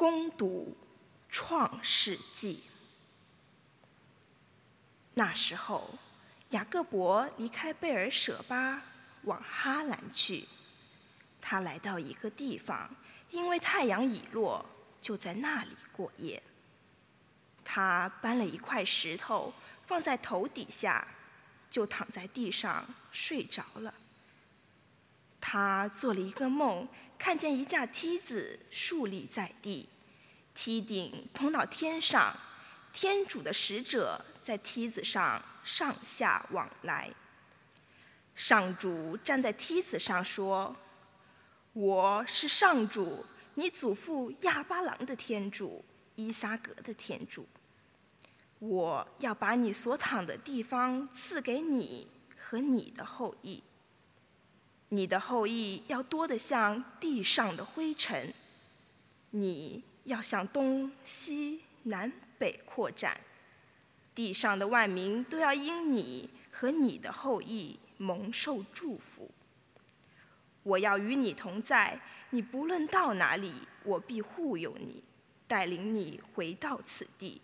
攻读创世纪。那时候，雅各伯离开贝尔舍巴，往哈兰去。他来到一个地方，因为太阳已落，就在那里过夜。他搬了一块石头放在头底下，就躺在地上睡着了。他做了一个梦，看见一架梯子竖立在地，梯顶通到天上，天主的使者在梯子上上下往来。上主站在梯子上说：“我是上主，你祖父亚巴郎的天主，伊撒格的天主。我要把你所躺的地方赐给你和你的后裔。”你的后裔要多得像地上的灰尘，你要向东西南北扩展，地上的万民都要因你和你的后裔蒙受祝福。我要与你同在，你不论到哪里，我必护佑你，带领你回到此地。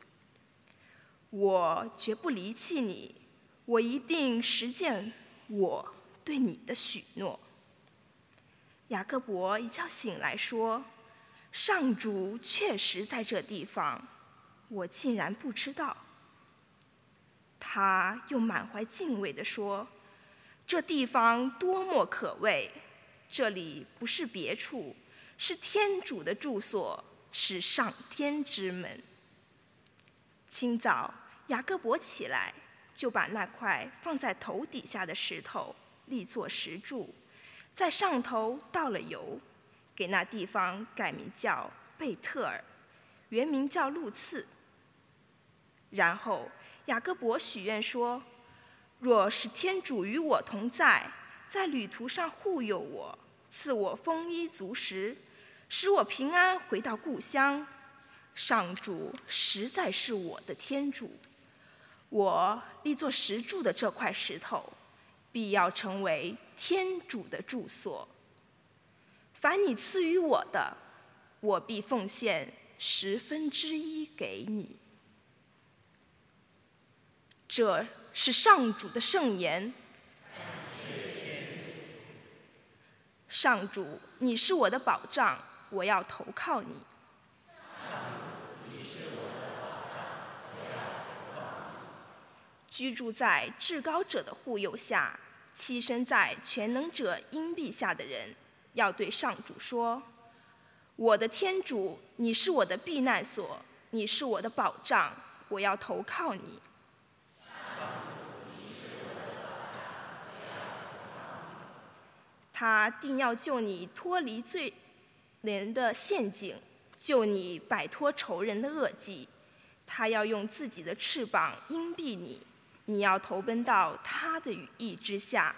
我绝不离弃你，我一定实践我。对你的许诺，雅各伯一觉醒来说：“上主确实在这地方，我竟然不知道。”他又满怀敬畏地说：“这地方多么可畏！这里不是别处，是天主的住所，是上天之门。”清早，雅各伯起来，就把那块放在头底下的石头。立作石柱，在上头倒了油，给那地方改名叫贝特尔，原名叫路次。然后雅各伯许愿说：“若是天主与我同在，在旅途上护佑我，赐我丰衣足食，使我平安回到故乡，上主实在是我的天主。我立作石柱的这块石头。”必要成为天主的住所。凡你赐予我的，我必奉献十分之一给你。这是上主的圣言。上主，你是我的保障，我要投靠你。居住在至高者的护佑下。栖身在全能者荫庇下的人，要对上主说：“我的天主，你是我的避难所，你是我的保障，我要投靠你。”他定要救你脱离罪人的陷阱，救你摆脱仇人的恶计。他要用自己的翅膀荫庇你。你要投奔到他的羽翼之下。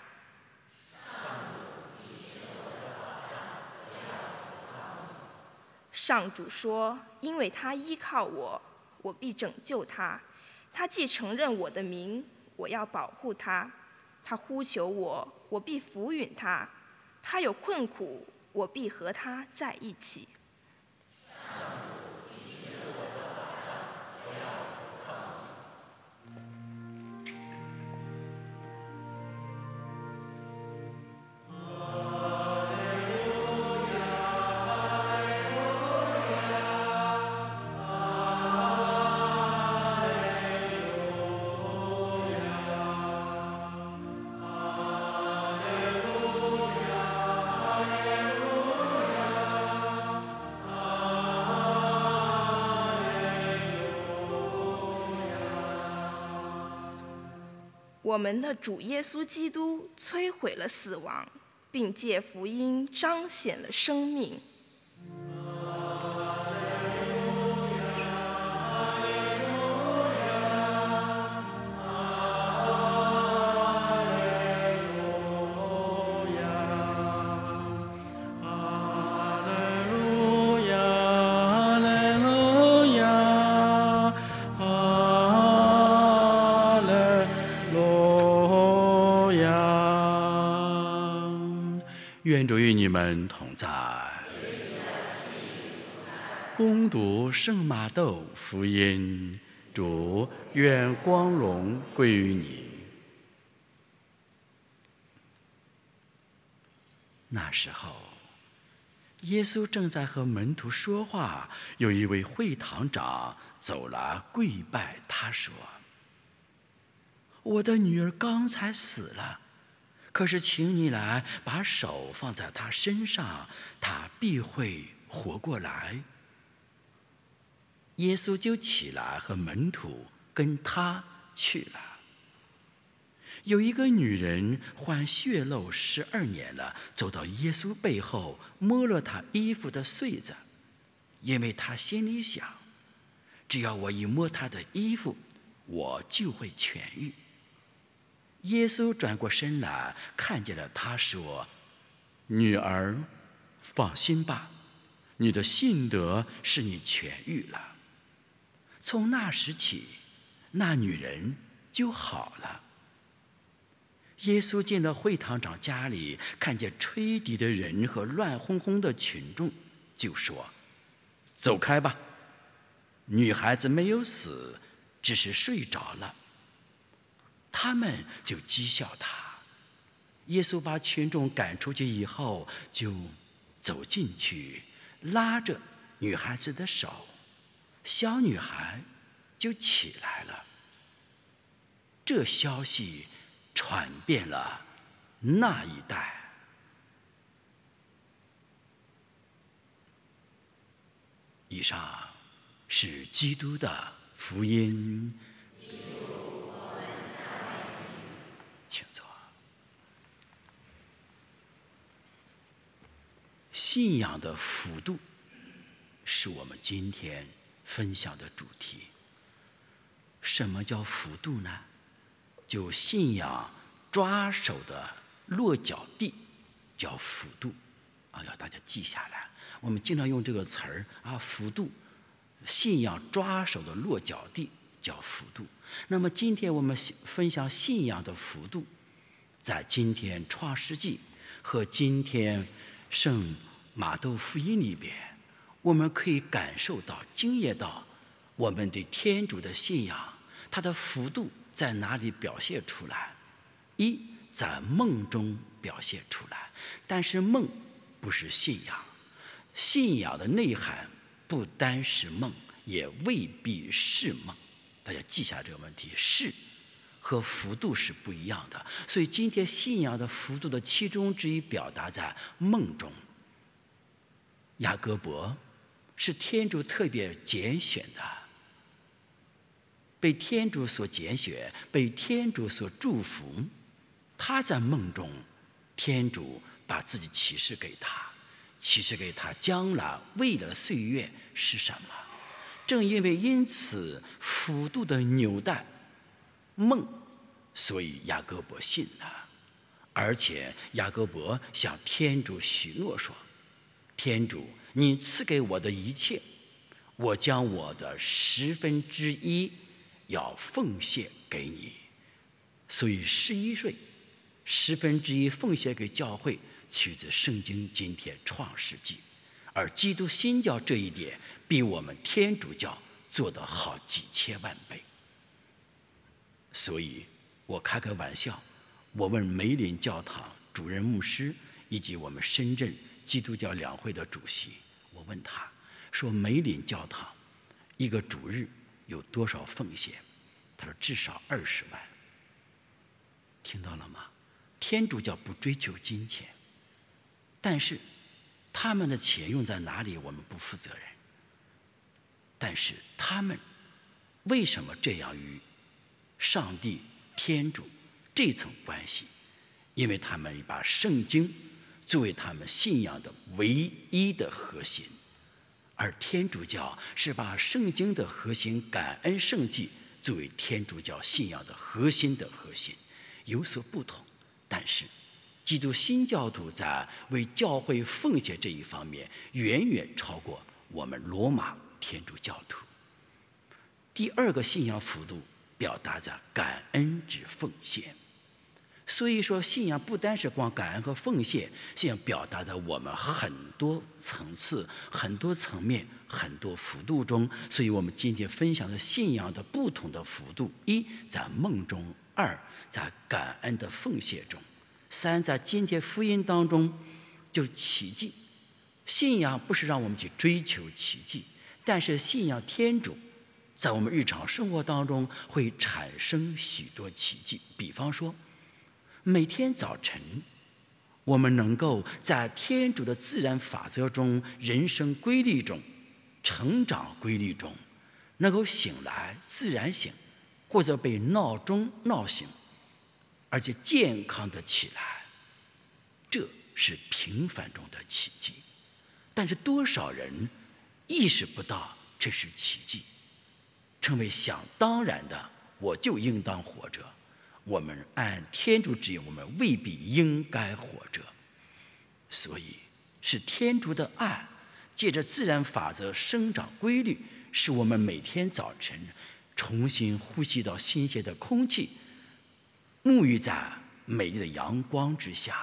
上主说：“因为他依靠我，我必拯救他。他既承认我的名，我要保护他。他呼求我，我必抚允他。他有困苦，我必和他在一起。”我们的主耶稣基督摧毁了死亡，并借福音彰显了生命。与你们同在。攻读圣马窦福音，主愿光荣归于你。那时候，耶稣正在和门徒说话，有一位会堂长走了，跪拜他说：“我的女儿刚才死了，可是请你来把手放在他身上，他必会活过来。”耶稣就起来和门徒跟他去了。有一个女人患血漏十二年了，走到耶稣背后摸了他衣服的穗子，因为她心里想：只要我一摸他的衣服，我就会痊愈。耶稣转过身来看见了他，说：“女儿，放心吧，你的信德使你痊愈了。”从那时起，那女人就好了。耶稣进了会堂长家里，看见吹笛的人和乱哄哄的群众，就说：“走开吧，女孩子没有死，只是睡着了。”他们就讥笑他。耶稣把群众赶出去以后，就走进去，拉着女孩子的手。小女孩就起来了。这消息传遍了那一带。以上是基督的福音。请坐。信仰的幅度，是我们今天。分享的主题，什么叫幅度呢？就信仰抓手的落脚地叫幅度，啊，要大家记下来。我们经常用这个词儿啊，幅度，信仰抓手的落脚地叫幅度。那么今天我们分享信仰的幅度，在今天创世纪和今天圣马窦福音里边。我们可以感受到、经验到，我们对天主的信仰，它的幅度在哪里表现出来？一在梦中表现出来，但是梦不是信仰，信仰的内涵不单是梦，也未必是梦。大家记下这个问题：是和幅度是不一样的。所以今天信仰的幅度的其中之一，表达在梦中。雅各伯。是天主特别拣选的，被天主所拣选，被天主所祝福。他在梦中，天主把自己启示给他，启示给他将来未来的岁月是什么。正因为因此幅度的纽带梦，所以雅各伯信了，而且雅各伯向天主许诺说：“天主。”你赐给我的一切，我将我的十分之一要奉献给你。所以十一岁，十分之一奉献给教会，取自圣经今天创世纪，而基督新教这一点比我们天主教做得好几千万倍。所以我开个玩笑，我问梅林教堂主任牧师以及我们深圳基督教两会的主席。我问他说：“梅林教堂一个主日有多少奉献？”他说：“至少二十万。”听到了吗？天主教不追求金钱，但是他们的钱用在哪里，我们不负责任。但是他们为什么这样与上帝、天主这层关系？因为他们把圣经。作为他们信仰的唯一的核心，而天主教是把圣经的核心感恩圣迹作为天主教信仰的核心的核心，有所不同。但是，基督新教徒在为教会奉献这一方面，远远超过我们罗马天主教徒。第二个信仰幅度表达在感恩之奉献，所以说，信仰不单是光感恩和奉献，信仰表达在我们很多层次、很多层面、很多幅度中。所以我们今天分享的信仰的不同的幅度：一在梦中；二在感恩的奉献中；三在今天福音当中，就奇迹。信仰不是让我们去追求奇迹，但是信仰天主。在我们日常生活当中会产生许多奇迹，比方说，每天早晨，我们能够在天主的自然法则中、人生规律中、成长规律中，能够醒来自然醒，或者被闹钟闹醒，而且健康的起来，这是平凡中的奇迹。但是多少人意识不到这是奇迹？成为想当然的，我就应当活着。我们按天主旨意，我们未必应该活着。所以，是天主的爱，借着自然法则生长规律，使我们每天早晨重新呼吸到新鲜的空气，沐浴在美丽的阳光之下，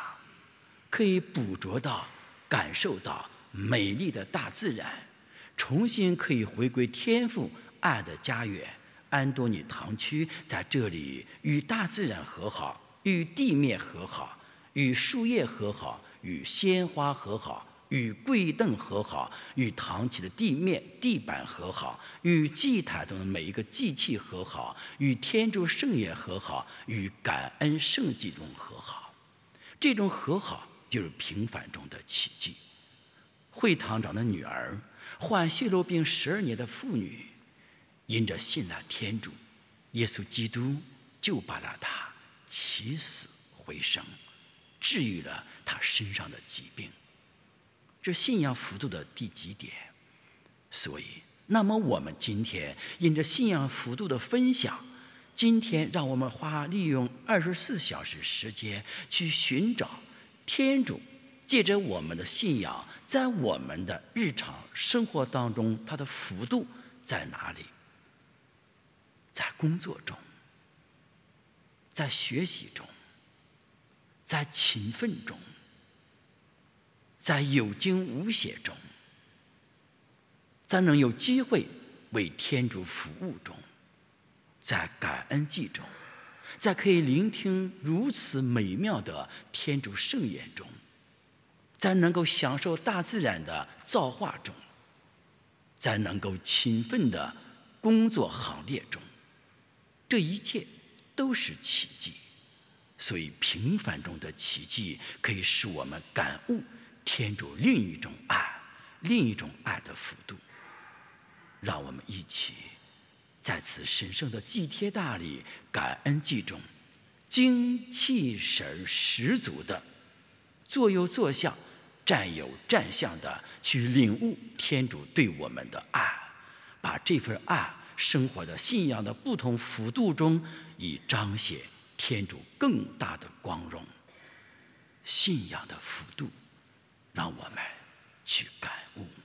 可以捕捉到、感受到美丽的大自然，重新可以回归天赋。爱的家园，安多尼堂区在这里与大自然和好，与地面和好，与树叶和好，与鲜花和好，与跪凳和好，与堂区的地面地板和好，与祭坛中的每一个祭器和好，与天主圣言和好，与感恩圣祭中和好。这种和好就是平凡中的奇迹。会堂长的女儿，患血肉病十二年的妇女。因着信赖天主，耶稣基督就把了他起死回生，治愈了他身上的疾病。这信仰幅度的第几点？所以，那么我们今天因着信仰幅度的分享，今天让我们花利用二十四小时时间去寻找天主，借着我们的信仰，在我们的日常生活当中，它的幅度在哪里？在工作中，在学习中，在勤奋中，在有惊无险中，在能有机会为天主服务中，在感恩祭中，在可以聆听如此美妙的天主圣言中，在能够享受大自然的造化中，在能够勤奋的工作行列中。这一切都是奇迹，所以平凡中的奇迹可以使我们感悟天主另一种爱，另一种爱的幅度。让我们一起在此神圣的祭天大礼感恩祭中，精气神十足的坐有坐相，站有站相的去领悟天主对我们的爱，把这份爱。生活的信仰的不同幅度中，以彰显天主更大的光荣。信仰的幅度，让我们去感悟。